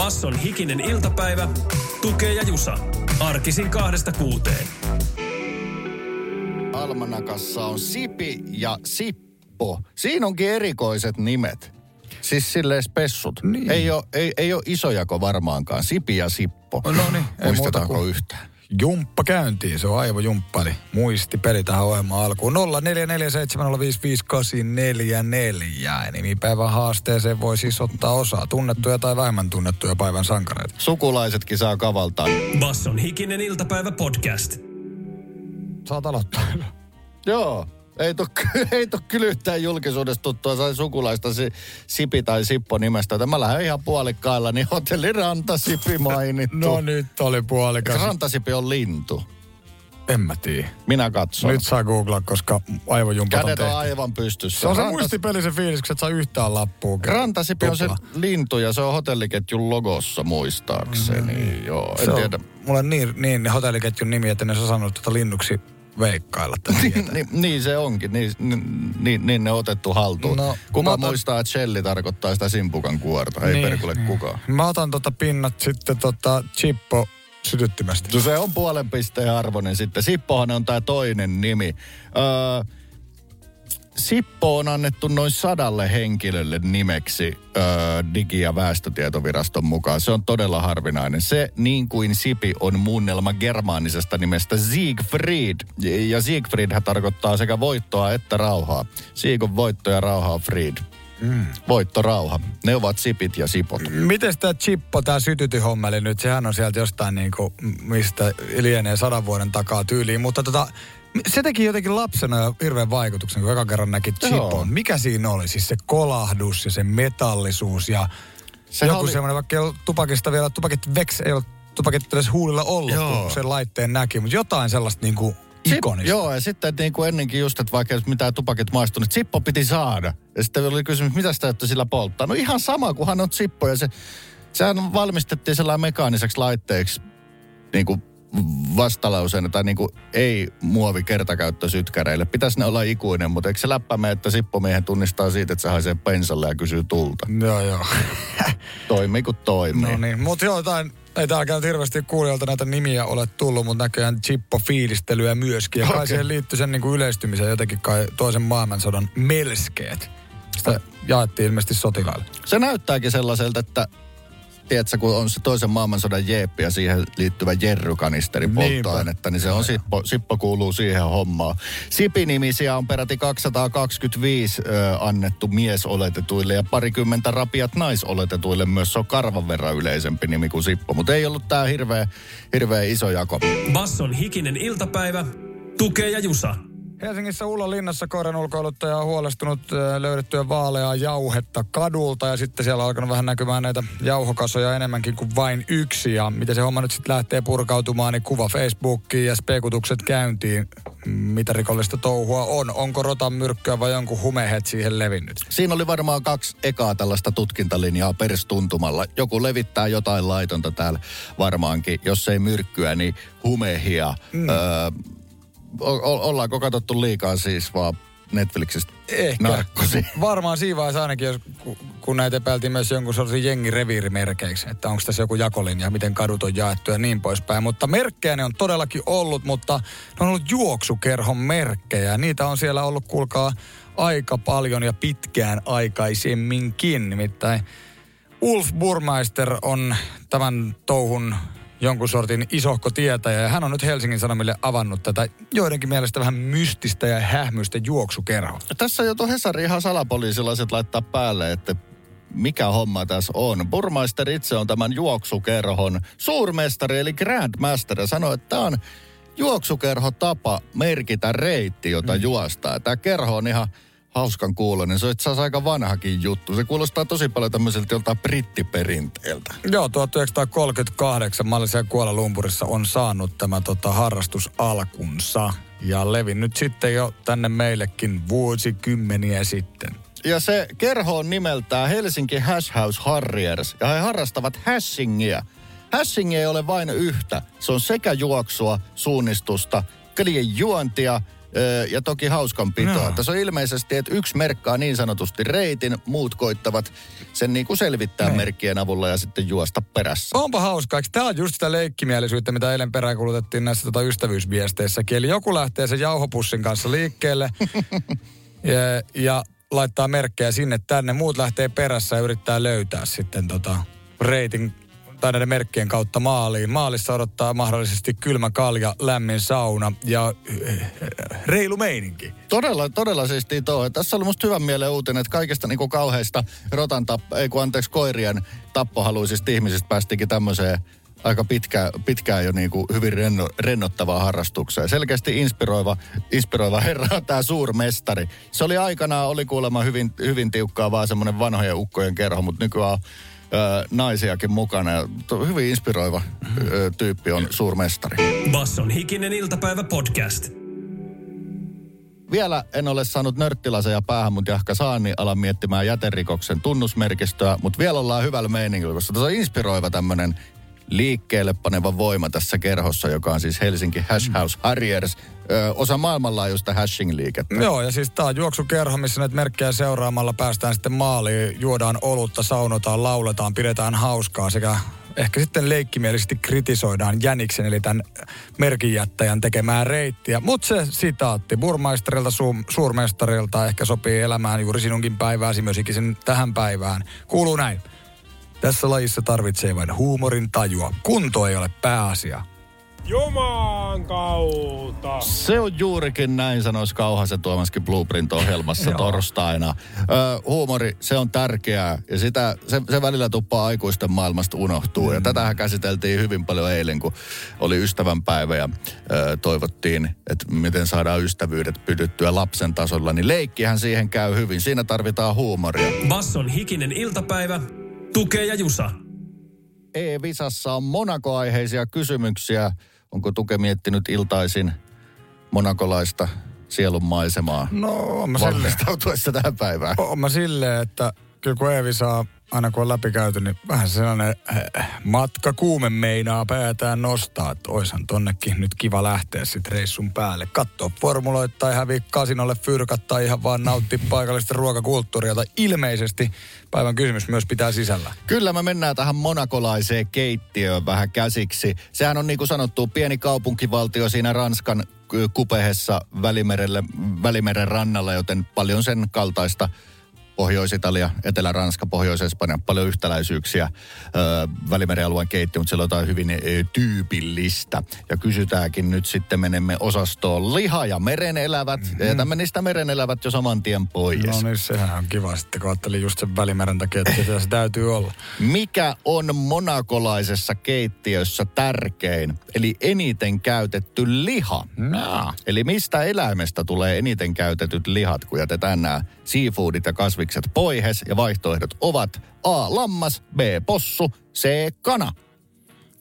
Basson hikinen iltapäivä, tukee ja jusa. Arkisin kahdesta kuuteen. Almanakassa on Sipi ja Sippo. Siinä onkin erikoiset nimet. Siis silleen spessut. Niin. Ei, ole, ei, ei ole isojako varmaankaan. Sipi ja Sippo. No niin, Muistetaanko kuin- yhtään? Jumppa käyntiin, se on aivojumppa, eli muistipeli tähän ohjelmaan alkuun. 0447055844. Ja nimipäivän haasteeseen voi siis ottaa osaa tunnettuja tai vähemmän tunnettuja päivän sankareita. Sukulaisetkin saa kavaltaa. Basson hikinen iltapäivä podcast. Saat aloittaa. Joo. Ei to, ei to kyllä yhtään julkisuudesta tuttua sai sukulaista si, Sipi tai Sippo nimestä. Mä lähden ihan puolikkailla, niin hotelli Rantasipi mainittu. No nyt oli puolikas. Rantasipi on lintu. En mä tiedä. Minä katson. Nyt saa googlaa, koska aivojumpat on Kädet on tehty. aivan pystyssä. Se on se Rantas- muistipeli se fiilis, kun et saa yhtään lappua. Rantasipi on se lintu ja se on hotelliketjun logossa muistaakseni. Mm, Joo, en Se on tiedä. mulle niin, niin hotelliketjun nimi, että ne saa sanoa tuota linnuksi veikkailla. tätä tietä. Ni, niin se onkin, niin, niin, niin, niin ne on otettu haltuun. No, Kuka otan- muistaa, että shelli tarkoittaa sitä simpukan kuorta? Ei Niin, perkule kukaan. Mä otan tota pinnat sitten tota chippo sytyttimästä. No se on puolen pisteen arvoinen sitten. Sippohan on tämä toinen nimi. Öö, Sippo on annettu noin sadalle henkilölle nimeksi öö, Digi- ja väestötietoviraston mukaan. Se on todella harvinainen. Se, niin kuin Sipi, on muunnelma germaanisesta nimestä Siegfried. Ja Siegfriedhän tarkoittaa sekä voittoa että rauhaa. Sieg on voitto ja rauha on Fried. Mm. Voitto, rauha. Ne ovat Sipit ja Sipot. Miten tämä chippo, tämä sytytyhommeli nyt, sehän on sieltä jostain niinku, mistä lienee sadan vuoden takaa tyyliin, mutta tota, se teki jotenkin lapsena hirveän vaikutuksen, kun eka kerran näki chipon. Mikä siinä oli? Siis se kolahdus ja se metallisuus ja Sehän joku oli- semmoinen, vaikka ei ollut tupakista vielä, tupakit veks, ei ollut tupakit edes huulilla ollut, Joo. kun sen laitteen näki, mutta jotain sellaista niinku Sip- ikonista. Joo, ja sitten niin kuin ennenkin just, että vaikka mitään tupakit maistunut, että Sippo piti saada. Ja sitten oli kysymys, mitä sitä ette sillä polttaa? No ihan sama, kunhan on Sippo. Ja se, sehän valmistettiin sellainen mekaaniseksi laitteeksi niin kuin vastalauseena tai niin kuin ei muovi kertakäyttösytkäreille. Pitäisi ne olla ikuinen, mutta eikö se läppäme, että Sippomiehen tunnistaa siitä, että se haisee pensalle ja kysyy tulta? Joo, joo. Toimii kuin toimii. No niin, mutta joo, jotain, ei täällä nyt hirveästi kuulijoilta näitä nimiä ole tullut, mutta näköjään chippo-fiilistelyä myöskin. Ja kai Okei. siihen liittyy sen niin kuin yleistymiseen jotenkin kai toisen maailmansodan melskeet. Sitä jaettiin ilmeisesti sotilaille. Se näyttääkin sellaiselta, että tiedätkö, kun on se toisen maailmansodan jeeppi ja siihen liittyvä jerrykanisteri polttoainetta, niin se on Sippo, Sippo kuuluu siihen hommaan. Sipi-nimisiä on peräti 225 ö, annettu miesoletetuille ja parikymmentä rapiat naisoletetuille. Myös se on karvan verran yleisempi nimi kuin Sippo, mutta ei ollut tämä hirveä, hirveä iso jako. Basson hikinen iltapäivä, tukee ja jusa. Helsingissä Ullon linnassa koiran ulkoiluttaja on huolestunut löydettyä vaaleaa jauhetta kadulta ja sitten siellä on alkanut vähän näkymään näitä jauhokasoja enemmänkin kuin vain yksi. Ja miten se homma nyt sitten lähtee purkautumaan, niin kuva Facebookiin ja spekutukset käyntiin. Mitä rikollista touhua on? Onko rotan myrkkyä vai jonkun humehet siihen levinnyt? Siinä oli varmaan kaksi ekaa tällaista tutkintalinjaa perstuntumalla. Joku levittää jotain laitonta täällä varmaankin. Jos ei myrkkyä, niin humehia. Mm. Öö, o- ollaanko katsottu liikaa siis vaan Netflixistä Ehkä. narkkosi? Varmaan siinä vaiheessa ainakin, jos, ku- kun näitä epäiltiin myös jonkun sortin jengireviirimerkeiksi, että onko tässä joku jakolinja, miten kadut on jaettu ja niin poispäin. Mutta merkkejä ne on todellakin ollut, mutta ne on ollut juoksukerhon merkkejä. Niitä on siellä ollut, kuulkaa, aika paljon ja pitkään aikaisemminkin. Nimittäin Ulf Burmeister on tämän touhun jonkun sortin isohko tietäjä ja hän on nyt Helsingin Sanomille avannut tätä joidenkin mielestä vähän mystistä ja hähmyistä juoksukerhoa. Tässä jo Hesari ihan salapoliisilaiset laittaa päälle, että mikä homma tässä on. Burmeister itse on tämän juoksukerhon suurmestari eli Grandmaster ja sanoi, että tämä on juoksukerho tapa merkitä reitti, jota mm. juostaa. Tämä kerho on ihan hauskan kuulonen. Se on itse asiassa aika vanhakin juttu. Se kuulostaa tosi paljon tämmöiseltä joltain brittiperinteeltä. Joo, 1938 mä olin siellä Kuala Lumpurissa on saanut tämä tota, harrastus alkunsa. Ja levinnyt sitten jo tänne meillekin vuosikymmeniä sitten. Ja se kerho on nimeltään Helsinki Hash House Harriers. Ja he harrastavat hashingia. Hashing ei ole vain yhtä. Se on sekä juoksua, suunnistusta, kelien juontia ja toki hauskanpitoa. Joo. Tässä on ilmeisesti, että yksi merkkaa niin sanotusti reitin, muut koittavat sen niin kuin selvittää Niin. merkkien avulla ja sitten juosta perässä. Onpa hauskaa. Tämä on just sitä leikkimielisyyttä, mitä eilen peräänkuulutettiin näissä tota ystävyysviesteissäkin. Eli joku lähtee sen jauhopussin kanssa liikkeelle ja, ja laittaa merkkejä sinne tänne. Muut lähtee perässä ja yrittää löytää sitten tota reitin tai näiden merkkien kautta maaliin. Maalissa odottaa mahdollisesti kylmä kalja, lämmin sauna ja eh, reilu meininki. Todella, todella siistiä tuo. Tässä oli musta hyvän mieleen uutinen, että kaikista niinku kauheista rotan tapp- ei kun anteeksi koirien tappohaluisista ihmisistä päästikin tämmöiseen aika pitkä, pitkään jo niinku hyvin renno, rennottavaan harrastukseen. Selkeästi inspiroiva, inspiroiva herra tämä suurmestari. Se oli aikanaan, oli kuulemma hyvin, hyvin tiukkaa vaan semmoinen vanhojen ukkojen kerho, mutta nykyään ö, naisiakin mukana. Ja hyvin inspiroiva ö, tyyppi on suurmestari. Basson hikinen iltapäivä podcast. Vielä en ole saanut nörttilaseja päähän, mutta jahka saan, niin alan miettimään jäterikoksen tunnusmerkistöä. Mutta vielä ollaan hyvällä meiningillä, koska tässä on inspiroiva tämmöinen liikkeelle paneva voima tässä kerhossa, joka on siis Helsinki Hash House Harriers, ö, osa maailmanlaajuista hashing-liikettä. Joo, ja siis tää on juoksukerho, missä näitä merkkejä seuraamalla päästään sitten maaliin, juodaan olutta, saunotaan, lauletaan, pidetään hauskaa sekä ehkä sitten leikkimielisesti kritisoidaan Jäniksen, eli tämän merkinjättäjän tekemää reittiä. Mutta se sitaatti burmaisterilta, su- suurmestarilta ehkä sopii elämään juuri sinunkin päivääsi, myös ikisen tähän päivään. Kuuluu näin. Tässä lajissa tarvitsee vain huumorin tajua. Kunto ei ole pääasia. Juman kautta. Se on juurikin näin, sanoisi Kauhasen Tuomaskin Blueprint-ohjelmassa torstaina. Ö, huumori, se on tärkeää ja sitä, se, se välillä tuppaa aikuisten maailmasta unohtuu. Mm. Ja tätähän käsiteltiin hyvin paljon eilen, kun oli ystävänpäivä ja ö, toivottiin, että miten saadaan ystävyydet pydyttyä lapsen tasolla. Niin leikkihän siihen käy hyvin. Siinä tarvitaan huumoria. Basson hikinen iltapäivä. Tukee ja Jusa. E-Visassa on Monaco-aiheisia kysymyksiä. Onko Tuke miettinyt iltaisin monakolaista sielunmaisemaa No, on mä silleen. valmistautuessa tähän päivään? Oon mä silleen, että kyllä kun Eevi saa, aina kun on läpikäyty, niin vähän sellainen äh, matka kuume meinaa päätään nostaa. Että oishan tonnekin nyt kiva lähteä sitten reissun päälle. Katsoa formuloita tai häviä kasinolle fyrkat tai ihan vaan nauttia paikallista ruokakulttuuria. Tai ilmeisesti päivän kysymys myös pitää sisällä. Kyllä me mennään tähän monakolaiseen keittiöön vähän käsiksi. Sehän on niin kuin sanottu pieni kaupunkivaltio siinä Ranskan ö, kupehessa Välimerelle, Välimeren rannalla, joten paljon sen kaltaista Pohjois-Italia, Etelä-Ranska, Pohjois-Espanja, paljon yhtäläisyyksiä ö, Välimeren alueen keittiö, mutta siellä on jotain hyvin ö, tyypillistä. Ja kysytäänkin nyt sitten menemme osastoon liha ja merenelävät. Mm-hmm. Ja jätämme niistä merenelävät jo saman tien pois. No niin, sehän on kiva sitten, kun ajattelin just sen välimeren takia, että se täytyy olla. Mikä on monakolaisessa keittiössä tärkein, eli eniten käytetty liha? No. Eli mistä eläimestä tulee eniten käytetyt lihat, kun jätetään nämä seafoodit ja kasvikset poihes ja vaihtoehdot ovat A. Lammas, B. Possu, C. Kana.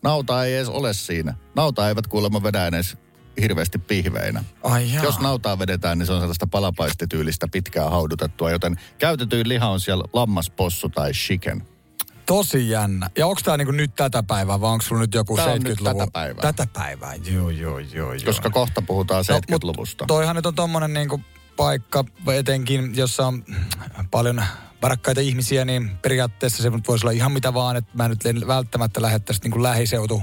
Nauta ei edes ole siinä. Nauta eivät kuulemma vedä edes hirveästi pihveinä. Ai jaa. Jos nautaa vedetään, niin se on sellaista palapaistityylistä pitkää haudutettua, joten käytetyin liha on siellä lammas, possu tai chicken. Tosi jännä. Ja onko tämä niinku nyt tätä päivää vai onko sulla nyt joku Tää on nyt 70-luvun? tätä päivää. Tätä päivää, joo, joo, joo. joo. Koska kohta puhutaan No, mut 70-luvusta. Toihan nyt on tommonen niinku paikka etenkin, jossa on paljon varakkaita ihmisiä, niin periaatteessa se voisi olla ihan mitä vaan, että mä nyt en välttämättä lähettäisi niinku lähiseutu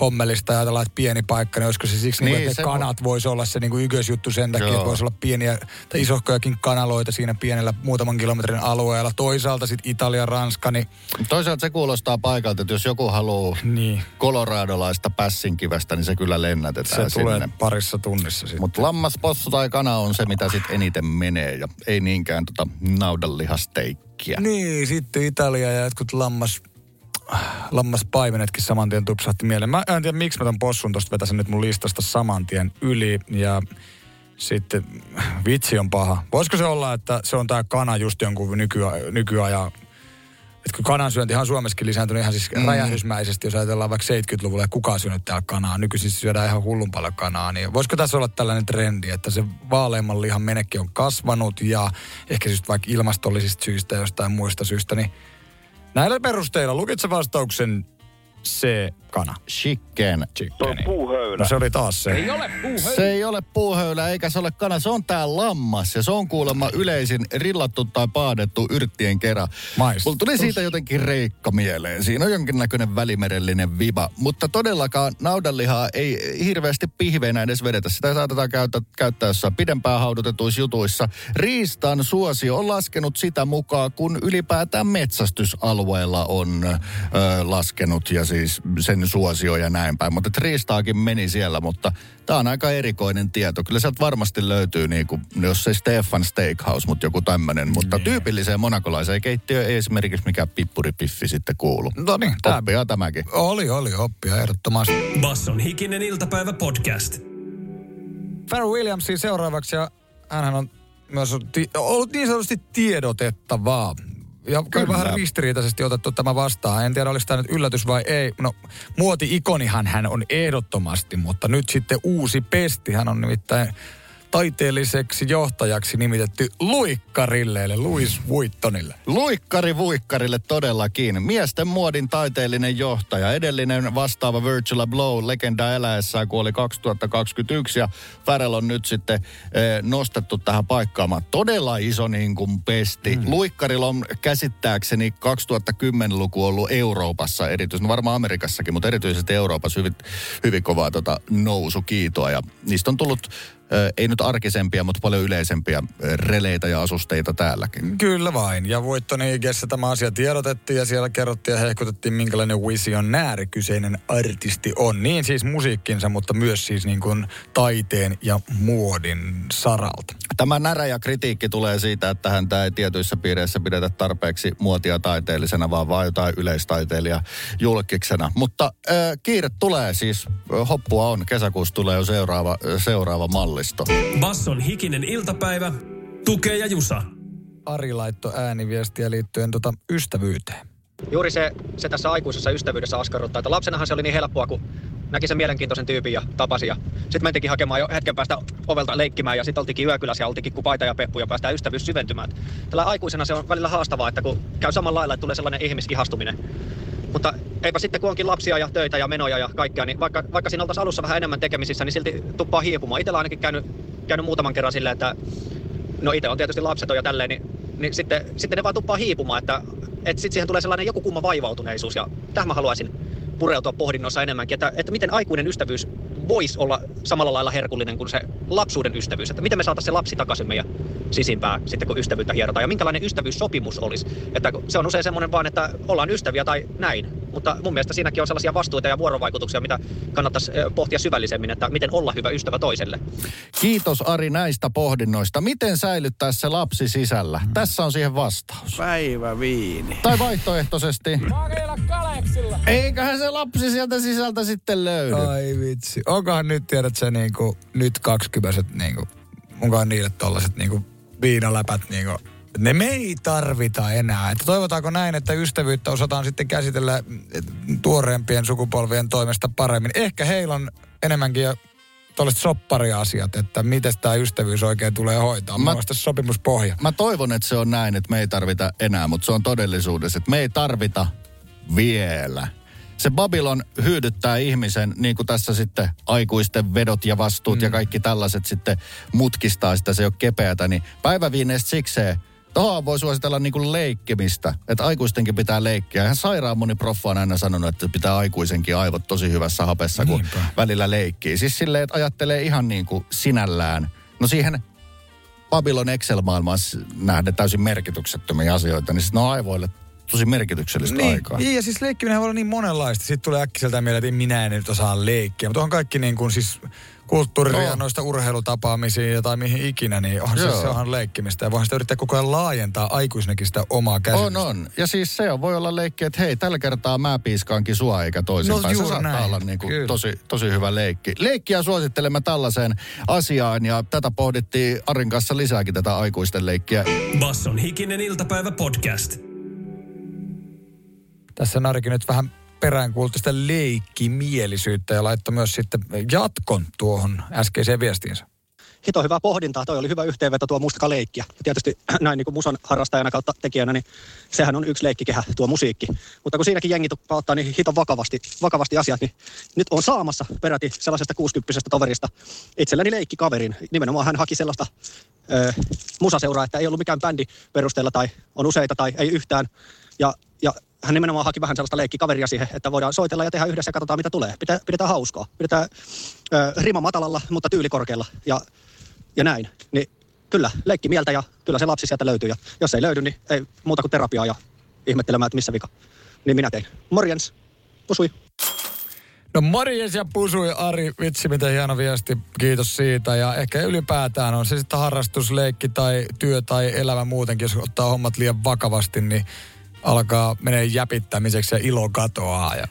hommelista ja ajatellaan, että pieni paikka, niin olisiko se siksi, niin, Niin, että se ne kanat voisi olla se niinku ykkösjuttu sen takia, Joo. että voisi olla pieniä tai isohkojakin kanaloita siinä pienellä muutaman kilometrin alueella. Toisaalta sitten Italia, Ranska, niin, Toisaalta se kuulostaa paikalta, että jos joku haluaa niin koloradolaista pässinkivästä, niin se kyllä se lennätetään tulee sinne. parissa tunnissa sitten. Mutta lammas, possu tai kana on se, mitä sitten eniten menee ja ei niinkään tota naudanlihasteikkiä. Niin, sitten Italia ja jotkut lammas, lammaspaimenetkin saman tien tupsahti mieleen. Mä en tiedä, miksi mä ton possun tosta vetäisin nyt mun listasta saman tien yli. Ja sitten vitsi on paha. Voisiko se olla, että se on tämä kana just jonkun nykya, nykyajan että kun kanansyönti on Suomessakin lisääntynyt ihan siis mm. räjähdysmäisesti, jos ajatellaan vaikka 70-luvulla ja kuka syönyt täällä kanaa. Nykyisin syödään ihan hullun paljon kanaa. Niin voisiko tässä olla tällainen trendi, että se vaaleimman lihan menekki on kasvanut ja ehkä siis vaikka ilmastollisista syistä ja jostain muista syistä, niin näillä perusteilla lukitse vastauksen se kana. Chicken. Chicken. No se oli taas se. Ei ole puuhöylä. Se ei ole puuhöylä eikä se ole kana, se on tää lammas ja se on kuulemma yleisin rillattu tai paadettu yrttien kerran. Maistus. Mulla tuli siitä jotenkin reikka mieleen. Siinä on jonkinnäköinen välimerellinen viba, mutta todellakaan naudanlihaa ei hirveästi pihveinä edes vedetä. Sitä saatetaan käyttää, käyttää jossain pidempään haudutetuissa jutuissa. Riistan suosio on laskenut sitä mukaan, kun ylipäätään metsästysalueella on ö, laskenut ja siis sen suosio ja näin päin. Mutta riistaakin meni siellä, mutta tämä on aika erikoinen tieto. Kyllä sieltä varmasti löytyy, niin kuin, jos ei Stefan Steakhouse, mutta joku tämmöinen. Mutta tyypilliseen monakolaiseen keittiöön ei esimerkiksi mikään pippuripiffi sitten kuulu. No niin, tää- Oppia tämäkin. Oli, oli oppia ehdottomasti. Basson hikinen iltapäivä podcast. Pharrell Williamsin seuraavaksi ja hänhän on myös ti- ollut niin sanotusti tiedotettavaa. Ja kyllä vähän ristiriitaisesti otettu tämä vastaan. En tiedä, oliko tämä nyt yllätys vai ei. No, muoti-ikonihan hän on ehdottomasti, mutta nyt sitten uusi pesti. Hän on nimittäin taiteelliseksi johtajaksi nimitetty Luikkarille, eli Louis Vuittonille. Luikkari Vuikkarille todellakin. Miesten muodin taiteellinen johtaja. Edellinen vastaava Virgil Blow legenda eläessään kuoli 2021 ja Farrell on nyt sitten eh, nostettu tähän paikkaamaan. Todella iso niin kuin pesti. Mm. Luikkarilla on käsittääkseni 2010-luku ollut Euroopassa erityisesti, no varmaan Amerikassakin, mutta erityisesti Euroopassa hyvin, hyvin kovaa tota nousukiitoa ja niistä on tullut ei nyt arkisempia, mutta paljon yleisempiä releitä ja asusteita täälläkin. Kyllä vain. Ja Voittonen IGssä tämä asia tiedotettiin ja siellä kerrottiin ja hehkutettiin, minkälainen visionääri kyseinen artisti on. Niin siis musiikkinsa, mutta myös siis niin kuin taiteen ja muodin saralta. Tämä närä ja kritiikki tulee siitä, että häntä ei tietyissä piireissä pidetä tarpeeksi muotia taiteellisena, vaan vain jotain yleistaiteilija julkiksena. Mutta äh, kiire tulee siis, hoppua on, kesäkuussa tulee jo seuraava, seuraava mallisto. Basson hikinen iltapäivä. Tukee ja Jusa. Ari laittoi ääniviestiä liittyen tota ystävyyteen. Juuri se, se tässä aikuisessa ystävyydessä askarruttaa, että lapsenahan se oli niin helppoa, kun näki sen mielenkiintoisen tyypin ja tapasi. Ja sitten mentikin hakemaan jo hetken päästä ovelta leikkimään ja sitten oltikin yökylässä ja oltikin kupaita ja peppu ja päästään ystävyys syventymään. Tällä aikuisena se on välillä haastavaa, että kun käy samalla lailla, että tulee sellainen ihmisihastuminen. Mutta eipä sitten, kun onkin lapsia ja töitä ja menoja ja kaikkea, niin vaikka, vaikka siinä oltaisiin alussa vähän enemmän tekemisissä, niin silti tuppaa hiipumaan. Itellä ainakin käynyt, käynyt muutaman kerran silleen, että no itse on tietysti lapseton ja tälleen, niin, niin sitten, sitten ne vaan tuppaa hiipumaan, että, että sitten siihen tulee sellainen joku kumma vaivautuneisuus. Ja tähän mä haluaisin pureutua pohdinnossa enemmänkin, että, että miten aikuinen ystävyys voisi olla samalla lailla herkullinen kuin se lapsuuden ystävyys. Että miten me saataisiin se lapsi takaisin meidän sisimpään sitten, kun ystävyyttä hierotaan. Ja minkälainen ystävyyssopimus olisi. Että se on usein semmoinen vaan, että ollaan ystäviä tai näin. Mutta mun mielestä siinäkin on sellaisia vastuita ja vuorovaikutuksia, mitä kannattaisi pohtia syvällisemmin, että miten olla hyvä ystävä toiselle. Kiitos Ari näistä pohdinnoista. Miten säilyttää se lapsi sisällä? Tässä on siihen vastaus. Päivä viini. Tai vaihtoehtoisesti. Eiköhän se lapsi sieltä sisältä sitten löydy. Ai vitsi. Onkohan nyt tiedät se niinku, nyt kaksikymäiset niinku, onkohan niille tollaset niinku viinaläpät niinku, ne me ei tarvita enää. Että toivotaanko näin, että ystävyyttä osataan sitten käsitellä tuoreempien sukupolvien toimesta paremmin. Ehkä heillä on enemmänkin jo tuollaiset soppariasiat, että miten tämä ystävyys oikein tulee hoitaa. Mä, Mä- Mä sopimuspohja. Mä toivon, että se on näin, että me ei tarvita enää, mutta se on todellisuudessa, että me ei tarvita vielä. Se Babylon hyödyttää ihmisen, niin kuin tässä sitten aikuisten vedot ja vastuut mm. ja kaikki tällaiset sitten mutkistaa sitä, se ei ole kepeätä, niin päiväviineistä sikseen Tuohon voi suositella niin kuin leikkimistä, että aikuistenkin pitää leikkiä. Ihan sairaan moni proffa on aina sanonut, että pitää aikuisenkin aivot tosi hyvässä hapessa, kun Niinpä. välillä leikkii. Siis silleen, että ajattelee ihan niin kuin sinällään. No siihen Babylon Excel-maailmaan nähden täysin merkityksettömiä asioita, niin sit ne on aivoille tosi merkityksellistä Niin, aikaa. niin, ja siis leikkiminen voi olla niin monenlaista. Sitten tulee äkkiseltään mieleen, että minä en nyt osaa leikkiä. Mutta on kaikki niin kuin siis, kulttuuririennoista urheilutapaamisiin tai mihin ikinä, niin on se, Joo. se onhan leikkimistä. Ja voihan sitä yrittää koko ajan laajentaa aikuisnekin sitä omaa käsitystä. On, on. Ja siis se on, voi olla leikki, että hei, tällä kertaa mä piiskaankin sua eikä toisinpäin. No se juuri saattaa näin. olla niin kuin Kyllä. tosi, tosi hyvä leikki. Leikkiä suosittelemme tällaiseen asiaan ja tätä pohdittiin Arin kanssa lisääkin tätä aikuisten leikkiä. Basson hikinen iltapäivä podcast. Tässä Narikin nyt vähän peräänkuulutti sitä leikkimielisyyttä ja laittoi myös sitten jatkon tuohon äskeiseen viestiinsä. hito hyvää pohdintaa. Toi oli hyvä yhteenveto tuo mustakaan leikkiä. Ja tietysti näin niin kuin musan harrastajana kautta tekijänä, niin sehän on yksi leikkikehä, tuo musiikki. Mutta kun siinäkin jengi ottaa niin hito vakavasti, vakavasti asiat, niin nyt on saamassa peräti sellaisesta 60 toverista itselleni leikkikaverin. Nimenomaan hän haki sellaista ö, musaseuraa, että ei ollut mikään bändi perusteella tai on useita tai ei yhtään. Ja, ja hän nimenomaan haki vähän sellaista leikkikaveria siihen, että voidaan soitella ja tehdä yhdessä ja katsotaan mitä tulee. Pidetään, pidetään hauskaa. Pidetään ö, rima matalalla, mutta tyyli korkealla. Ja ja näin. Niin kyllä, leikki mieltä ja kyllä se lapsi sieltä löytyy. Ja jos ei löydy, niin ei muuta kuin terapiaa ja ihmettelemään, että missä vika. Niin minä tein. Morjens. Pusui. No morjes ja pusui Ari, vitsi miten hieno viesti, kiitos siitä. Ja ehkä ylipäätään on se sitten harrastus, leikki tai työ tai elämä muutenkin, jos ottaa hommat liian vakavasti, niin alkaa menee jäpittämiseksi ja ilo katoaa. Ja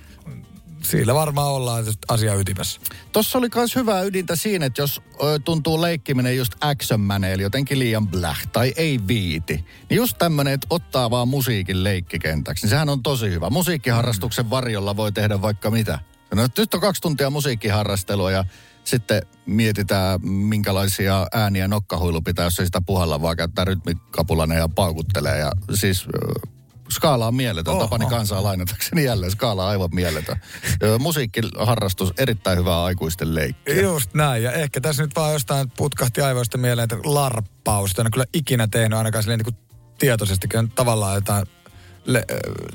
siinä varmaan ollaan asia ytimessä. Tossa oli myös hyvää ydintä siinä, että jos ö, tuntuu leikkiminen just action eli jotenkin liian bläh tai ei viiti, niin just tämmönen, että ottaa vaan musiikin leikkikentäksi, niin sehän on tosi hyvä. Musiikkiharrastuksen varjolla voi tehdä vaikka mitä. No, nyt on kaksi tuntia musiikkiharrastelua ja sitten mietitään, minkälaisia ääniä nokkahuilu pitää, jos ei sitä puhalla, vaan käyttää rytmikapulana ja paukuttelee. Ja siis skaala on mieletön. Oho. Tapani kansaa lainatakseni jälleen. Skaala on aivan mieletön. Musiikkiharrastus, erittäin hyvää aikuisten leikkiä. Just näin. Ja ehkä tässä nyt vaan jostain putkahti aivoista mieleen, että larppaus. Sitä en ole kyllä ikinä tehnyt ainakaan silleen niin kuin tietoisesti. Kyllä tavallaan jotain le-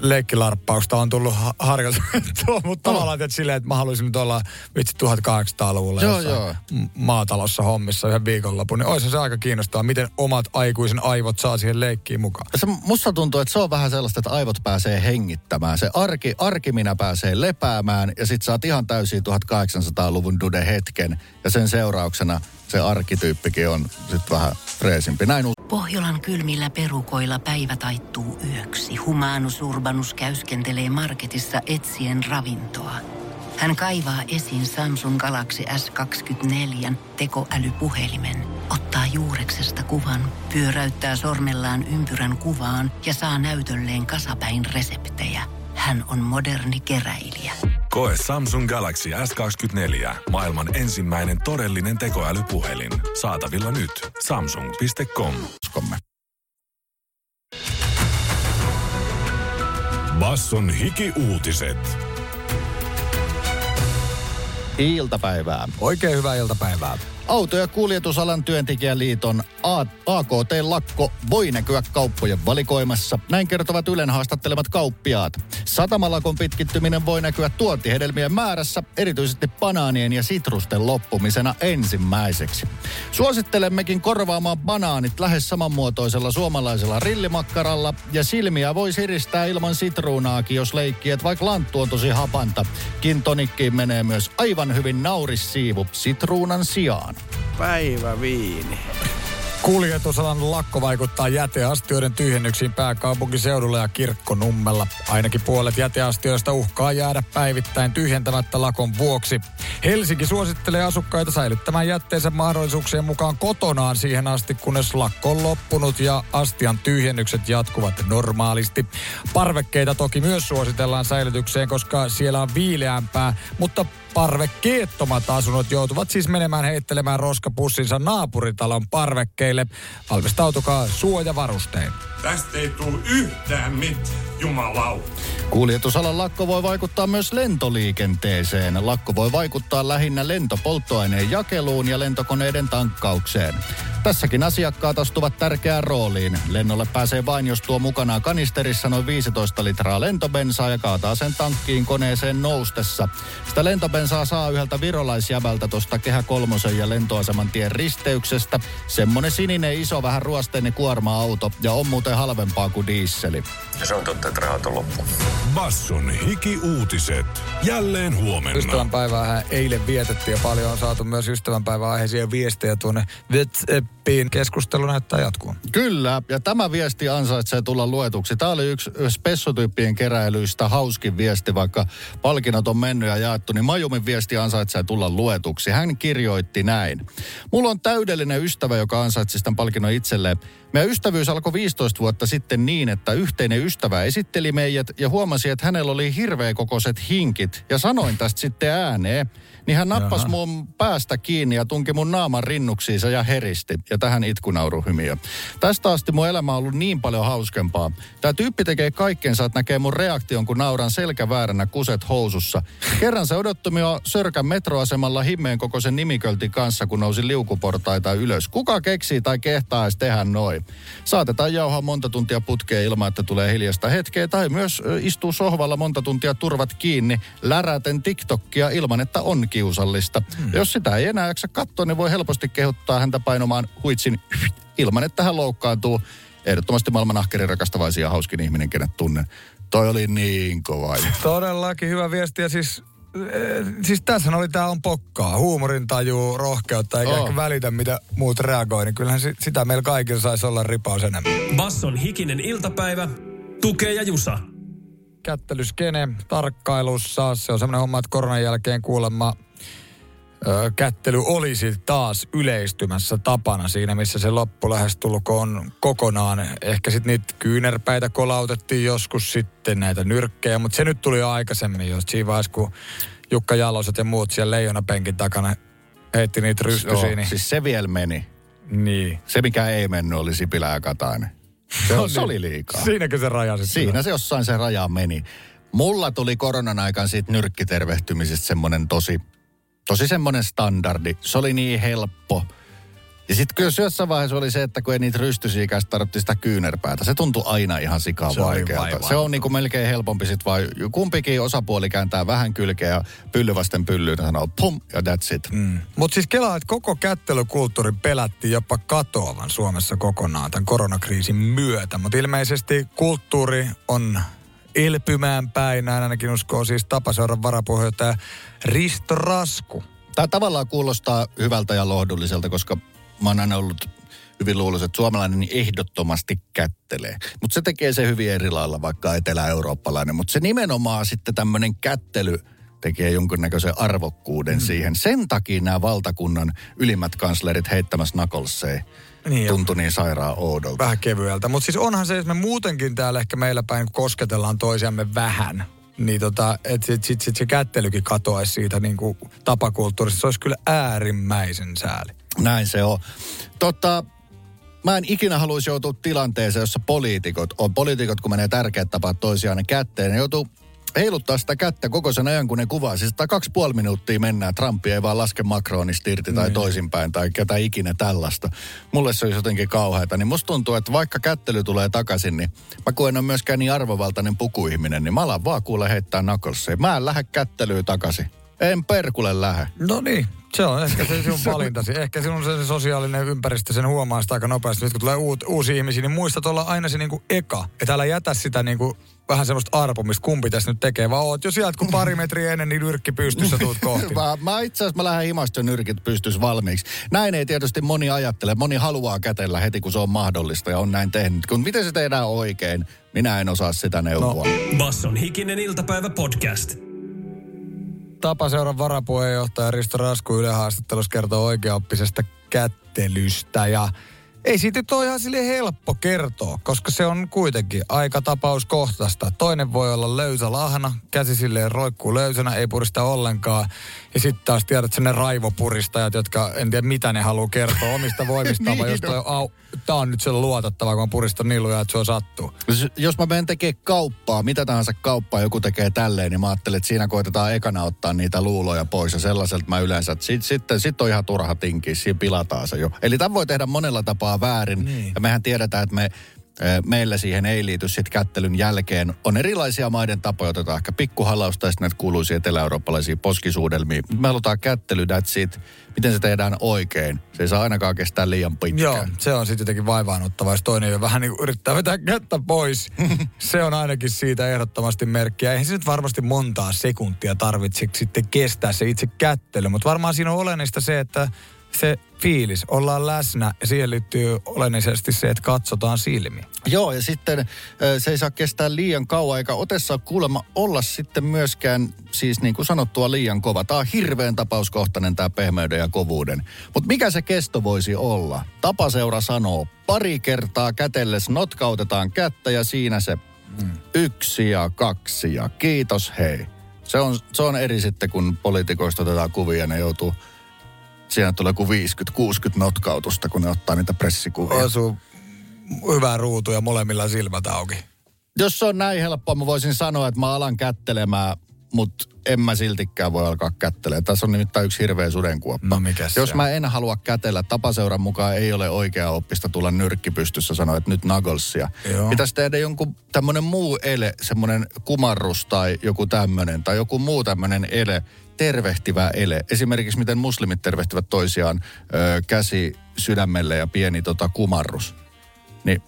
leikkilarppausta on tullut ha- harjoitettua, mutta tavallaan että silleen, että mä haluaisin nyt olla vitsi 1800-luvulla Joo, joo. maatalossa hommissa yhden viikonlopun, niin olisi se aika kiinnostavaa, miten omat aikuisen aivot saa siihen leikkiin mukaan. Se, musta tuntuu, että se on vähän sellaista, että aivot pääsee hengittämään. Se arki, arkiminä pääsee lepäämään ja sit saat ihan täysin 1800-luvun dude hetken. Ja sen seurauksena se arkityyppikin on sit vähän freesimpi. Näin Pohjolan kylmillä perukoilla päivä taittuu yöksi. Humanus Urbanus käyskentelee marketissa etsien ravintoa. Hän kaivaa esiin Samsung Galaxy S24 tekoälypuhelimen, ottaa juureksesta kuvan, pyöräyttää sormellaan ympyrän kuvaan ja saa näytölleen kasapäin reseptejä. Hän on moderni keräilijä. Koe Samsung Galaxy S24. Maailman ensimmäinen todellinen tekoälypuhelin. Saatavilla nyt. Samsung.com. Basson hiki-uutiset. Iltapäivää. Oikein hyvää iltapäivää. Auto- ja kuljetusalan työntekijäliiton AKT-lakko voi näkyä kauppojen valikoimassa. Näin kertovat Ylen haastattelemat kauppiaat. Satamalakon pitkittyminen voi näkyä tuontihedelmien määrässä, erityisesti banaanien ja sitrusten loppumisena ensimmäiseksi. Suosittelemmekin korvaamaan banaanit lähes samanmuotoisella suomalaisella rillimakkaralla ja silmiä voi siristää ilman sitruunaakin, jos leikkiet, vaikka lanttu on tosi hapanta. Kintonikkiin menee myös aivan hyvin naurissiivu sitruunan sijaan. Päivä viini. Kuljetusalan lakko vaikuttaa jäteastioiden tyhjennyksiin pääkaupunkiseudulla ja kirkkonummella. Ainakin puolet jäteastioista uhkaa jäädä päivittäin tyhjentämättä lakon vuoksi. Helsinki suosittelee asukkaita säilyttämään jätteensä mahdollisuuksien mukaan kotonaan siihen asti, kunnes lakko on loppunut ja astian tyhjennykset jatkuvat normaalisti. Parvekkeita toki myös suositellaan säilytykseen, koska siellä on viileämpää, mutta parvekkeettomat asunnot joutuvat siis menemään heittelemään roskapussinsa naapuritalon parvekkeille. Valmistautukaa suojavarustein. Tästä ei tule yhtään mitään, jumalauta. Kuljetusalan lakko voi vaikuttaa myös lentoliikenteeseen. Lakko voi vaikuttaa lähinnä lentopolttoaineen jakeluun ja lentokoneiden tankkaukseen. Tässäkin asiakkaat astuvat tärkeään rooliin. Lennolle pääsee vain, jos tuo mukanaan kanisterissa noin 15 litraa lentobensaa ja kaataa sen tankkiin koneeseen noustessa. Sitä lentobensaa saa yhdeltä virolaisjävältä tuosta Kehä Kolmosen ja lentoaseman tien risteyksestä. Semmonen sininen iso vähän ruosteinen kuorma-auto ja on muuten halvempaa kuin diisseli. Ja se on totta, että rahat on loppu. Basson hiki-uutiset. Jälleen huomenna. Ystävänpäivää eilen vietettiin ja paljon on saatu myös ystävänpäivän aiheisia viestejä tuonne WhatsAppiin. Keskustelu näyttää jatkuu. Kyllä, ja tämä viesti ansaitsee tulla luetuksi. Tämä oli yksi spessotyyppien keräilyistä hauskin viesti, vaikka palkinnot on mennyt ja jaettu, niin Majumin viesti ansaitsee tulla luetuksi. Hän kirjoitti näin. Mulla on täydellinen ystävä, joka ansaitsi tämän palkinnon itselleen. Meidän ystävyys alkoi 15 vuotta sitten niin, että yhteinen ystävä esitteli meidät ja huomasi, että hänellä oli hirveä kokoiset hinkit. Ja sanoin tästä sitten ääneen. Niin hän nappasi mun päästä kiinni ja tunki mun naaman rinnuksiinsa ja heristi. Ja tähän itkunauruhymiö. Tästä asti mun elämä on ollut niin paljon hauskempaa. Tämä tyyppi tekee kaikkensa, että näkee mun reaktion, kun nauran selkävääränä kuset housussa. Kerran se odotti minua Sörkän metroasemalla himmeen kokoisen nimiköltin kanssa, kun nousi liukuportaita ylös. Kuka keksii tai kehtaa edes tehdä noin? Saatetaan jauhaa monta tuntia putkeen ilman, että tulee hiljasta hetkeä, tai myös istuu sohvalla monta tuntia turvat kiinni, läräten TikTokia ilman, että on kiusallista. Hmm. Jos sitä ei enää jaksa katsoa, niin voi helposti kehottaa häntä painomaan huitsin ilman, että hän loukkaantuu. Ehdottomasti maailman ahkerin rakastavaisia ja hauskin ihminen, kenet tunnen. Toi oli niin kova. Todellakin hyvä viesti ja siis eh, Siis tässä oli tää on pokkaa, huumorin taju, rohkeutta, eikä ehkä välitä mitä muut reagoi, niin kyllähän si- sitä meillä kaikilla saisi olla ripaus enemmän. Basson hikinen iltapäivä. Tukee ja Jusa. kättelyskene tarkkailussa. Se on semmoinen homma, että koronan jälkeen kuulemma kättely olisi taas yleistymässä tapana siinä, missä se loppu lähestulkoon kokonaan. Ehkä sitten niitä kyynärpäitä kolautettiin joskus sitten näitä nyrkkejä, mutta se nyt tuli jo aikaisemmin, jos siinä vaiheessa, kun Jukka Jaloset ja muut siellä leijonapenkin takana heitti niitä rystysiä. Joo, niin, siis se vielä meni. niin. Se, mikä ei mennyt, oli Sipilä ja Katainen. Se, No se oli liikaa. Siinäkö se raja sitten? Siinä se jossain se raja meni. Mulla tuli koronan aikaan siitä nyrkkitervehtymisestä semmoinen tosi, tosi semmoinen standardi. Se oli niin helppo. Ja sitten kyllä jossain vaiheessa oli se, että kun ei niitä rystysiikäistä tarvittiin sitä kyynärpäätä. Se tuntui aina ihan sikaa Se vaikealta. Se on niinku melkein helpompi sit vaan kumpikin osapuoli kääntää vähän kylkeä ja pylly vasten pyllyyn ja sanoo pum ja that's it. Mm. Mutta siis kelaa, että koko kättelykulttuuri pelätti jopa katoavan Suomessa kokonaan tämän koronakriisin myötä. Mutta ilmeisesti kulttuuri on elpymään päin, näin ainakin uskoo siis Tapaseuran varapuheenjohtaja Risto Rasku. Tämä tavallaan kuulostaa hyvältä ja lohdulliselta, koska mä oon aina ollut hyvin luuloisin, että suomalainen niin ehdottomasti kättelee. Mutta se tekee se hyvin eri lailla, vaikka etelä-eurooppalainen. Mutta se nimenomaan sitten tämmöinen kättely tekee jonkunnäköisen arvokkuuden mm. siihen. Sen takia nämä valtakunnan ylimmät kanslerit heittämässä nakolseen Niin, tuntui niin sairaan oudolta. Vähän kevyeltä. Mutta siis onhan se, että me muutenkin täällä ehkä meillä päin kosketellaan toisiamme vähän. Niin tota, että sit, sit, sit se kättelykin katoaisi siitä niin kuin tapakulttuurista. Se olisi kyllä äärimmäisen sääli. Näin se on. Totta, mä en ikinä haluaisi joutua tilanteeseen, jossa poliitikot on. Poliitikot, kun menee tärkeät tapaat toisiaan ne kätteen, ne joutuu heiluttaa sitä kättä koko sen ajan, kun ne kuvaa. Siis kaksi puoli minuuttia mennään. Trumpi ei vaan laske Macronista irti tai toisinpäin tai ketä ikinä tällaista. Mulle se olisi jotenkin kauheata. Niin musta tuntuu, että vaikka kättely tulee takaisin, niin mä kun en ole myöskään niin arvovaltainen pukuihminen, niin mä alan vaan kuule heittää nakolseen. Mä en lähde kättelyyn takaisin. En perkulle lähde. No niin, se on ehkä se sinun valintasi. Ehkä sinun se, sosiaalinen ympäristö sen huomaa sitä aika nopeasti. Nyt kun tulee uut, uusia ihmisiä, niin muistat olla aina se niinku eka. Että älä jätä sitä niinku vähän semmoista arpomista, kumpi tässä nyt tekee. Vaan oot jo sieltä, kun pari metriä ennen, niin nyrkki pystyssä tuut kohti. Mä, mä itse asiassa mä lähden himasta nyrkit pystyisi valmiiksi. Näin ei tietysti moni ajattele. Moni haluaa kätellä heti, kun se on mahdollista ja on näin tehnyt. Kun miten se tehdään oikein, minä en osaa sitä neuvoa. No. Basson hikinen iltapäivä podcast. Tapaseuran varapuheenjohtaja Risto Rasku Yle haastattelussa kertoo oikeaoppisesta kättelystä ja ei siitä nyt ole ihan sille helppo kertoa, koska se on kuitenkin aika tapauskohtaista. Toinen voi olla löysä lahna, käsi silleen roikkuu löysänä, ei purista ollenkaan. Ja sitten taas tiedät sen ne raivopuristajat, jotka en tiedä mitä ne haluaa kertoa omista voimistaan, Niin jostain, au, tää on nyt se luotettava, kun on puristan niin lujaa, että se on sattuu. Jos- Jos mä menen tekemään kauppaa, mitä tahansa kauppaa joku tekee tälleen, niin mä ajattelen, että siinä koitetaan ekana ottaa niitä luuloja pois. Ja sellaiselta mä yleensä, että sit, sitten sit on ihan turha tinkiä, siinä pilataan se jo. Eli tämä voi tehdä monella tapaa väärin. Niin. Ja mehän tiedetään, että me Meillä siihen ei liity sitten kättelyn jälkeen. On erilaisia maiden tapoja, otetaan ehkä pikkuhalausta ja sitten näitä kuuluisia etelä-eurooppalaisia poskisuudelmia. Me halutaan kättely, that's it. Miten se tehdään oikein? Se ei saa ainakaan kestää liian pitkään. Joo, se on sitten jotenkin vaivaannuttava, jos toinen jo vähän niin kuin yrittää vetää kättä pois. se on ainakin siitä ehdottomasti merkkiä. Eihän se nyt varmasti montaa sekuntia tarvitse sitten kestää se itse kättely, mutta varmaan siinä on olennaista se, että se fiilis, ollaan läsnä ja siihen liittyy olennaisesti se, että katsotaan silmiin. Joo, ja sitten se ei saa kestää liian kauan, eikä ote saa kuulemma olla sitten myöskään, siis niin kuin sanottua, liian kova. Tämä on hirveän tapauskohtainen tämä pehmeyden ja kovuuden. Mutta mikä se kesto voisi olla? Tapaseura sanoo, pari kertaa kätelles notkautetaan kättä ja siinä se yksi ja kaksi ja kiitos hei. Se on, se on eri sitten, kun poliitikoista otetaan kuvia ja ne joutuu, siinä tulee kuin 50-60 notkautusta, kun ne ottaa niitä pressikuvia. Osuu hyvää ruutu ja molemmilla silmät auki. jos se on näin helppoa, mä voisin sanoa, että mä alan kättelemään, mutta en mä siltikään voi alkaa kättelemään. Tässä on nimittäin yksi hirveä sudenkuoppa. No mikäs Jos mä en halua kätellä, tapaseuran mukaan ei ole oikea oppista tulla nyrkki pystyssä sanoa, että nyt nugglessia. Joo. Pitäisi tehdä jonkun tämmönen muu ele, semmoinen kumarrus tai joku tämmönen, tai joku muu tämmönen ele, tervehtivä ele. Esimerkiksi miten muslimit tervehtivät toisiaan ö, käsi sydämelle ja pieni tota, kumarrus. Niin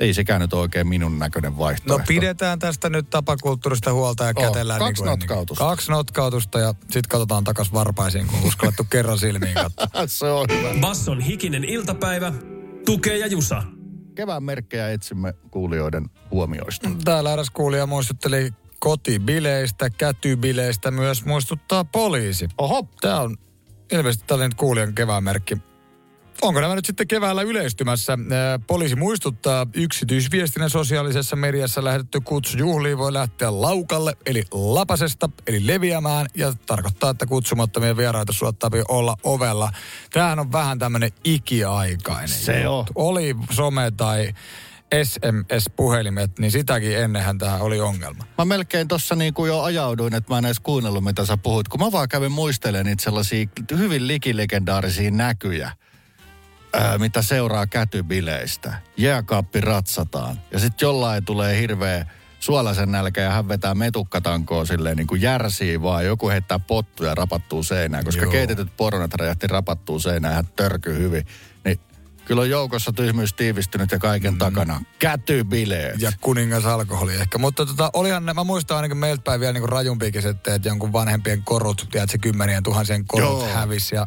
ei sekään nyt oikein minun näköinen No vaihtoehto. pidetään tästä nyt tapakulttuurista huolta ja Oh, kätellään. kaksi niin kuin notkautusta. Kaksi notkautusta ja sitten katsotaan takas varpaisiin, kun uskallettu kerran silmiin katsoa. Se on hyvä. Basson hikinen iltapäivä. Tukee ja Jusa. Kevään merkkejä etsimme kuulijoiden huomioista. Täällä eräs kuulija muistutteli kotibileistä, kätybileistä myös muistuttaa poliisi. Oho. Tämä on ilmeisesti tällainen kuulijan kevään merkki. Onko nämä nyt sitten keväällä yleistymässä? Poliisi muistuttaa, yksityisviestinnän sosiaalisessa mediassa lähetetty kutsu juhliin voi lähteä laukalle, eli lapasesta, eli leviämään, ja tarkoittaa, että kutsumattomia vieraita suottaa olla ovella. Tämähän on vähän tämmöinen ikiaikainen. Se on. Oli some tai SMS-puhelimet, niin sitäkin ennenhän tämä oli ongelma. Mä melkein tossa niinku jo ajauduin, että mä en edes kuunnellut, mitä sä puhuit. Kun mä vaan kävin muistelemaan niitä sellaisia hyvin likilegendaarisia näkyjä, ää, mitä seuraa kätybileistä. Jääkaappi ratsataan. Ja sitten jollain tulee hirveä suolaisen nälkä ja hän vetää metukkatankoa silleen niin kuin järsii vaan. Joku heittää pottuja ja rapattuu seinään, koska Joo. keitetyt poronat räjähti rapattuu seinään ja hän törkyy hyvin. Kyllä on joukossa tyhmyys tiivistynyt ja kaiken mm. takana. Kätybileet. Ja kuningas alkoholi ehkä. Mutta tota, olihan, ne- mä muistan ainakin meiltä päin vielä niin rajumpiikin, että että jonkun vanhempien korut, tiedätkö, kymmenien tuhansien korut Joo. hävis ja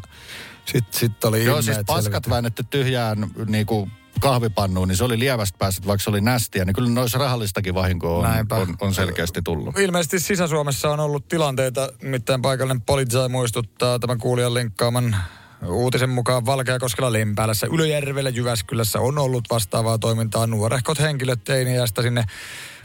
sitten sit oli Joo, siis paskat selvittiin. väännetty tyhjään niinku kahvipannuun, niin se oli lievästä päästä, vaikka se oli nästiä, niin kyllä noissa rahallistakin vahinkoa on, Näinpä. on, on selkeästi tullut. Ilmeisesti Sisä-Suomessa on ollut tilanteita, nimittäin paikallinen poliisi muistuttaa tämän kuulijan linkkaaman uutisen mukaan Valkeakoskella, Lempäälässä, Ylöjärvellä, Jyväskylässä on ollut vastaavaa toimintaa. Nuorehkot henkilöt teiniästä sinne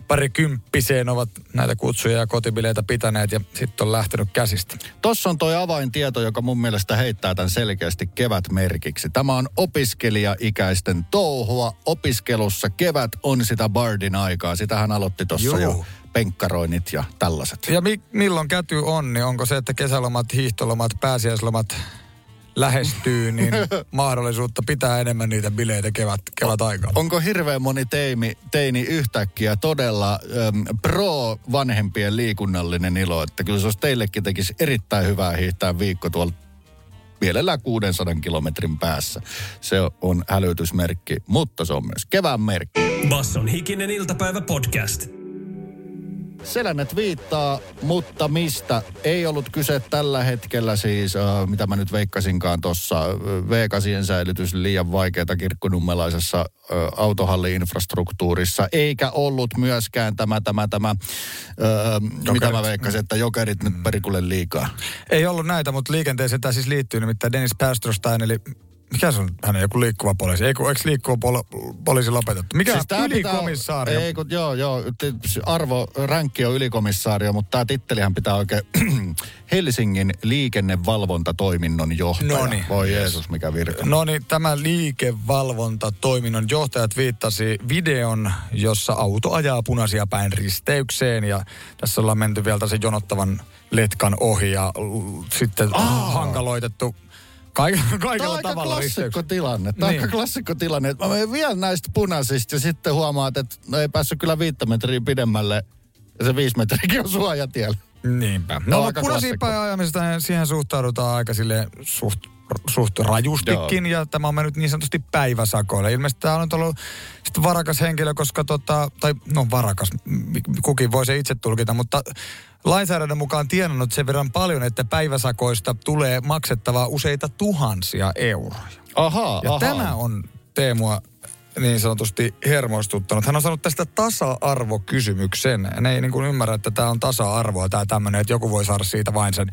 pari kymppiseen ovat näitä kutsuja ja kotibileitä pitäneet ja sitten on lähtenyt käsistä. Tossa on toi avaintieto, joka mun mielestä heittää tämän selkeästi kevätmerkiksi. Tämä on opiskelijaikäisten touhua. Opiskelussa kevät on sitä bardin aikaa. Sitähän aloitti tuossa jo penkkaroinnit ja tällaiset. Ja mi- milloin käty on, niin onko se, että kesälomat, hiihtolomat, pääsiäislomat lähestyy, niin mahdollisuutta pitää enemmän niitä bileitä kevät, kevät aikaa. Onko hirveän moni teimi, teini yhtäkkiä todella äm, pro-vanhempien liikunnallinen ilo, että kyllä se olisi teillekin tekisi erittäin hyvää hiihtää viikko tuolla mielellään 600 kilometrin päässä. Se on hälytysmerkki, mutta se on myös kevään merkki. Basson hikinen iltapäivä podcast. Selännet viittaa, mutta mistä? Ei ollut kyse tällä hetkellä siis, äh, mitä mä nyt veikkasinkaan tuossa, V8 säilytys liian vaikeata kirkkonummelaisessa äh, autohalli-infrastruktuurissa, eikä ollut myöskään tämä, tämä, tämä, äh, mitä mä veikkasin, että jokerit nyt perikulle liikaa. Ei ollut näitä, mutta liikenteeseen tämä siis liittyy nimittäin Dennis Pastorstein, eli mikä se on hänen joku liikkuva poliisi? Eikö, eikö liikkuva pol- poliisi lopetettu? Mikä siis tää pitää- ylikomissaari? Ei, kun, joo, joo. Arvo Ränkki on ylikomissario, mutta tämä tittelihän pitää oikein Helsingin liikennevalvontatoiminnon johtaja. Noniin. Voi Jeesus, mikä virka. No niin, tämä liikevalvontatoiminnon johtajat viittasi videon, jossa auto ajaa punaisia päin risteykseen ja tässä ollaan menty vielä sen jonottavan letkan ohi ja l- sitten hankaloitettu Kaikella, Tämä on aika tavalla klassikko tilanne. Tämä on Niin. aika klassikko tilanne. että Mä menen vielä näistä punaisista ja sitten huomaat, että no ei päässyt kyllä viittä metriä pidemmälle. Ja se viisi metriäkin on suojatiellä. Niinpä. No, no punaisiin päin ajamisesta niin siihen suhtaudutaan aika sille suht, suht rajustikin ja tämä on mennyt niin sanotusti päiväsakoille. Ilmeisesti tämä on ollut sit varakas henkilö, koska tota, tai no varakas, kukin voi se itse tulkita, mutta lainsäädännön mukaan tienannut sen verran paljon, että päiväsakoista tulee maksettavaa useita tuhansia euroja. Ahaa, Ja ahaa. tämä on Teemua niin sanotusti hermostuttanut. Hän on saanut tästä tasa-arvokysymyksen. Hän ei niin kuin ymmärrä, että tämä on tasa-arvoa, tämä tämmöinen, että joku voi saada siitä vain sen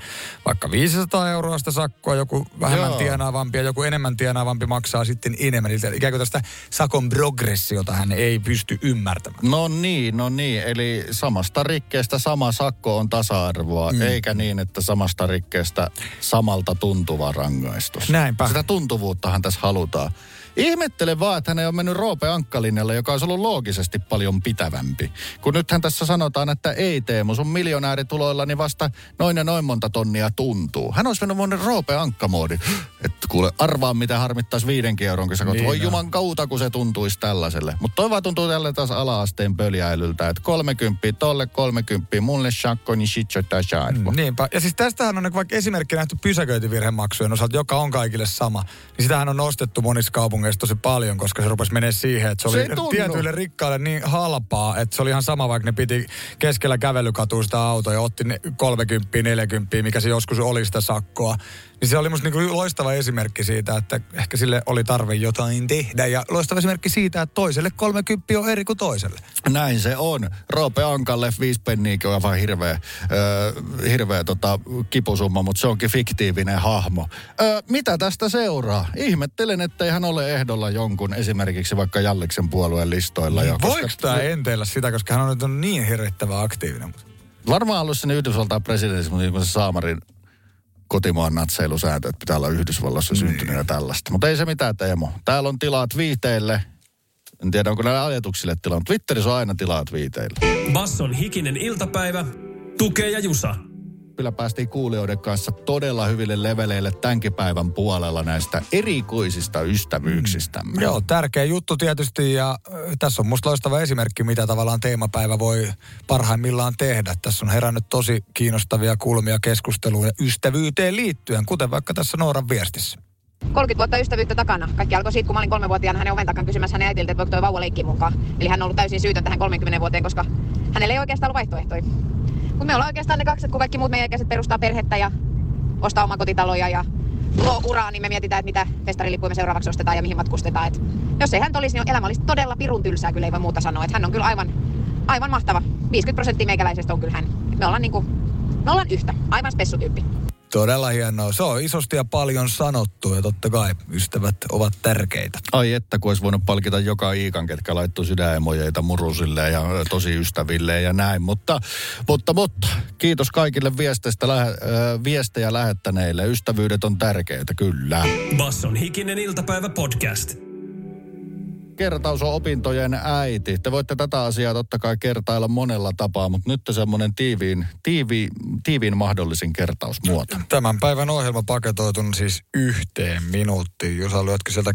vaikka 500 euroa sitä sakkoa, joku vähemmän Joo. tienaavampi ja joku enemmän tienaavampi maksaa sitten enemmän. Eli ikään kuin tästä sakon progressiota hän ei pysty ymmärtämään. No niin, no niin. Eli samasta rikkeestä sama sakko on tasa-arvoa, mm. eikä niin, että samasta rikkeestä samalta tuntuva rangaistus. Näinpä. Sitä tuntuvuuttahan tässä halutaan. Ihmettelen vaan, että hän ei ole mennyt Roope Ankkalinjalle, joka olisi ollut loogisesti paljon pitävämpi. Kun nythän tässä sanotaan, että ei Teemu, sun miljonäärituloilla niin vasta noin ja noin monta tonnia tuntuu. Hän olisi mennyt monen Roope Ankkamoodi. Että kuule, arvaa mitä harmittaisi viidenkin euron, kun sä niin, voi juman kautta, kun se tuntuisi tällaiselle. Mutta toi vaan tuntuu tälle taas ala-asteen pöljäilyltä, että 30 tolle 30, mulle shakko, niin shitcho tai shaarvo. Niinpä. Ja siis tästähän on niin vaikka esimerkki nähty pysäköintivirhemaksujen osalta, joka on kaikille sama. Niin sitähän on nostettu monissa kaupungeissa tosi paljon, koska se rupesi menee siihen, että se Se oli tunnu. tietyille rikkaille niin halpaa, että se oli ihan sama, vaikka ne piti keskellä kävelykatua sitä autoa ja otti ne 30, 40, mikä se joskus oli sitä sakkoa. Niin se oli musta niinku loistava esimerkki siitä, että ehkä sille oli tarve jotain tehdä. Ja loistava esimerkki siitä, että toiselle 30 on eri kuin toiselle. Näin se on. Roope Ankalle viisi penniäkin on vaan hirveä, ö, hirveä tota, kipusumma, mutta se onkin fiktiivinen hahmo. Ö, mitä tästä seuraa? Ihmettelen, ettei hän ole ehdolla jonkun esimerkiksi vaikka Jalliksen puolueen listoilla. jo, koska- Voiko tämä enteillä sitä, koska hän on nyt niin hirvittävän aktiivinen. Varmaan ollut sinne Yhdysvaltain presidentiksi, mutta niin Saamarin kotimaan natseilusääntö, että pitää olla Yhdysvalloissa Niin. syntynyt ja tällaista. Mutta ei se mitään, Teemo. Täällä on tilaa twiiteille. En tiedä, onko näillä ajatuksille tilaa, mutta Twitterissä on aina tilaa twiiteille. Basson hikinen iltapäivä. Tukee ja Jusa. Kyllä päästiin kuulijoiden kanssa todella hyville leveleille tämänkin päivän puolella näistä erikoisista ystävyyksistämme. Mm. Joo, tärkeä juttu tietysti ja tässä on musta loistava esimerkki, mitä tavallaan teemapäivä voi parhaimmillaan tehdä. Tässä on herännyt tosi kiinnostavia kulmia keskusteluun ystävyyteen liittyen, kuten vaikka tässä Nooran viestissä. 30 vuotta ystävyyttä takana. Kaikki alkoi siitä, kun mä olin kolmevuotiaana hänen oven takana kysymässä hänen äitiltä, että voiko toi vauva leikkiä mukaan. Eli hän on ollut täysin syytön tähän 30 vuoteen, koska hänellä ei oikeastaan ollut vaihtoehtoja. Mutta me ollaan oikeastaan ne kaksi, kun kaikki muut meidän ikäiset perustaa perhettä ja ostaa omakotitaloja ja luo uraa, niin me mietitään, että mitä festarilippuja me seuraavaksi ostetaan ja mihin matkustetaan. Et jos ei hän olisi, niin elämä olisi todella pirun tylsää, kyllä ei voi muuta sanoa. Et hän on kyllä aivan, aivan mahtava. 50 prosenttia meikäläisestä on kyllä hän. Me ollaan, niinku, me ollaan yhtä, aivan spessutyyppi. Todella hienoa. Se on isosti ja paljon sanottu ja totta kai ystävät ovat tärkeitä. Ai että, kun olisi voinut palkita joka iikan, ketkä laittoi sydänemojeita murusille ja tosi ystäville ja näin. Mutta, mutta, mutta kiitos kaikille viesteistä, lähe, ö, viestejä lähettäneille. Ystävyydet on tärkeitä, kyllä. Basson hikinen iltapäivä podcast. Kertaus on opintojen äiti. Te voitte tätä asiaa totta kai kertailla monella tapaa, mutta nyt semmoinen tiiviin, tiivi, tiiviin mahdollisin kertausmuoto. Tämän päivän ohjelma paketoitun siis yhteen minuuttiin. Jusa, lyötkö sieltä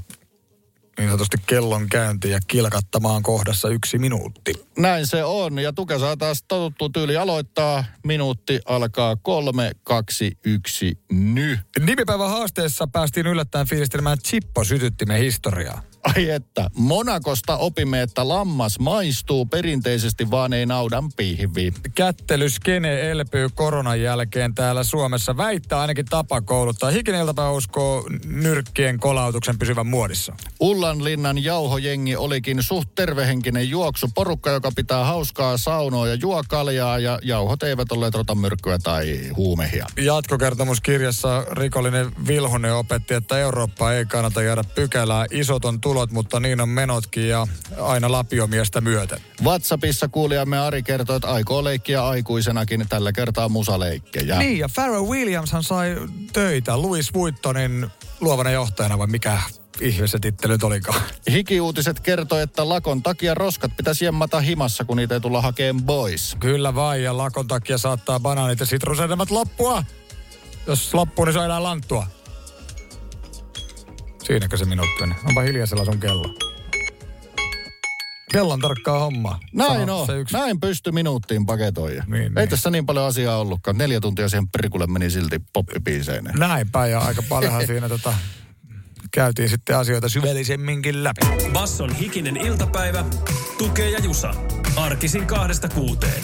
niin sanotusti kellon käyntiin ja kilkattamaan kohdassa yksi minuutti? Näin se on. Ja Tuke saa taas totuttu tyyli aloittaa. Minuutti alkaa kolme, kaksi, yksi, ny. Nimipäivän haasteessa päästiin yllättäen fiilistelemään Chippo-sytyttimen historiaa. Ai että, Monakosta opimme, että lammas maistuu perinteisesti, vaan ei naudan pihvi. Kättelyskene elpyy koronan jälkeen täällä Suomessa. Väittää ainakin tapa kouluttaa. Iltapäivä uskoo nyrkkien kolautuksen pysyvän muodissa. Ullanlinnan jauhojengi olikin suht tervehenkinen juoksu. Porukka, joka pitää hauskaa saunoa ja juo kaljaa ja jauhot eivät olleet rotamyrkkyä tai huumehia. Jatkokertomuskirjassa rikollinen Vilhunen opetti, että Eurooppa ei kannata jäädä pykälää. Isot on tulot, mutta niin on menotkin ja aina lapiomiestä myöten. WhatsAppissa kuulijamme Ari kertoi, että aikoo leikkiä aikuisenakin tällä kertaa musaleikkejä. Niin, ja Pharrell Williamshan sai töitä Louis Vuittonin luovana johtajana, vai mikä ihme se tittely nyt olikaan. Hikiuutiset kertoi, että lakon takia roskat pitäisi jemmata himassa, kun niitä ei tulla hakemaan boys. Kyllä vain, ja lakon takia saattaa banaanit ja sitrusedelmat loppua. Jos loppuu, niin se on enää lanttua. Siinäkö se minuutti meni? Onpa hiljaisella sun kello. Kellon tarkkaa hommaa. Näin Sano on. Se yksi. Näin pysty minuuttiin paketoija. Niin, Ei niin. tässä niin paljon asiaa ollutkaan. Neljä tuntia siihen perikulle meni silti poppipiiseineen. Näinpä ja aika paljonhan siinä tota, käytiin sitten asioita syvällisemminkin läpi. Basson hikinen iltapäivä, tukee ja jusa. Arkisin kahdesta kuuteen.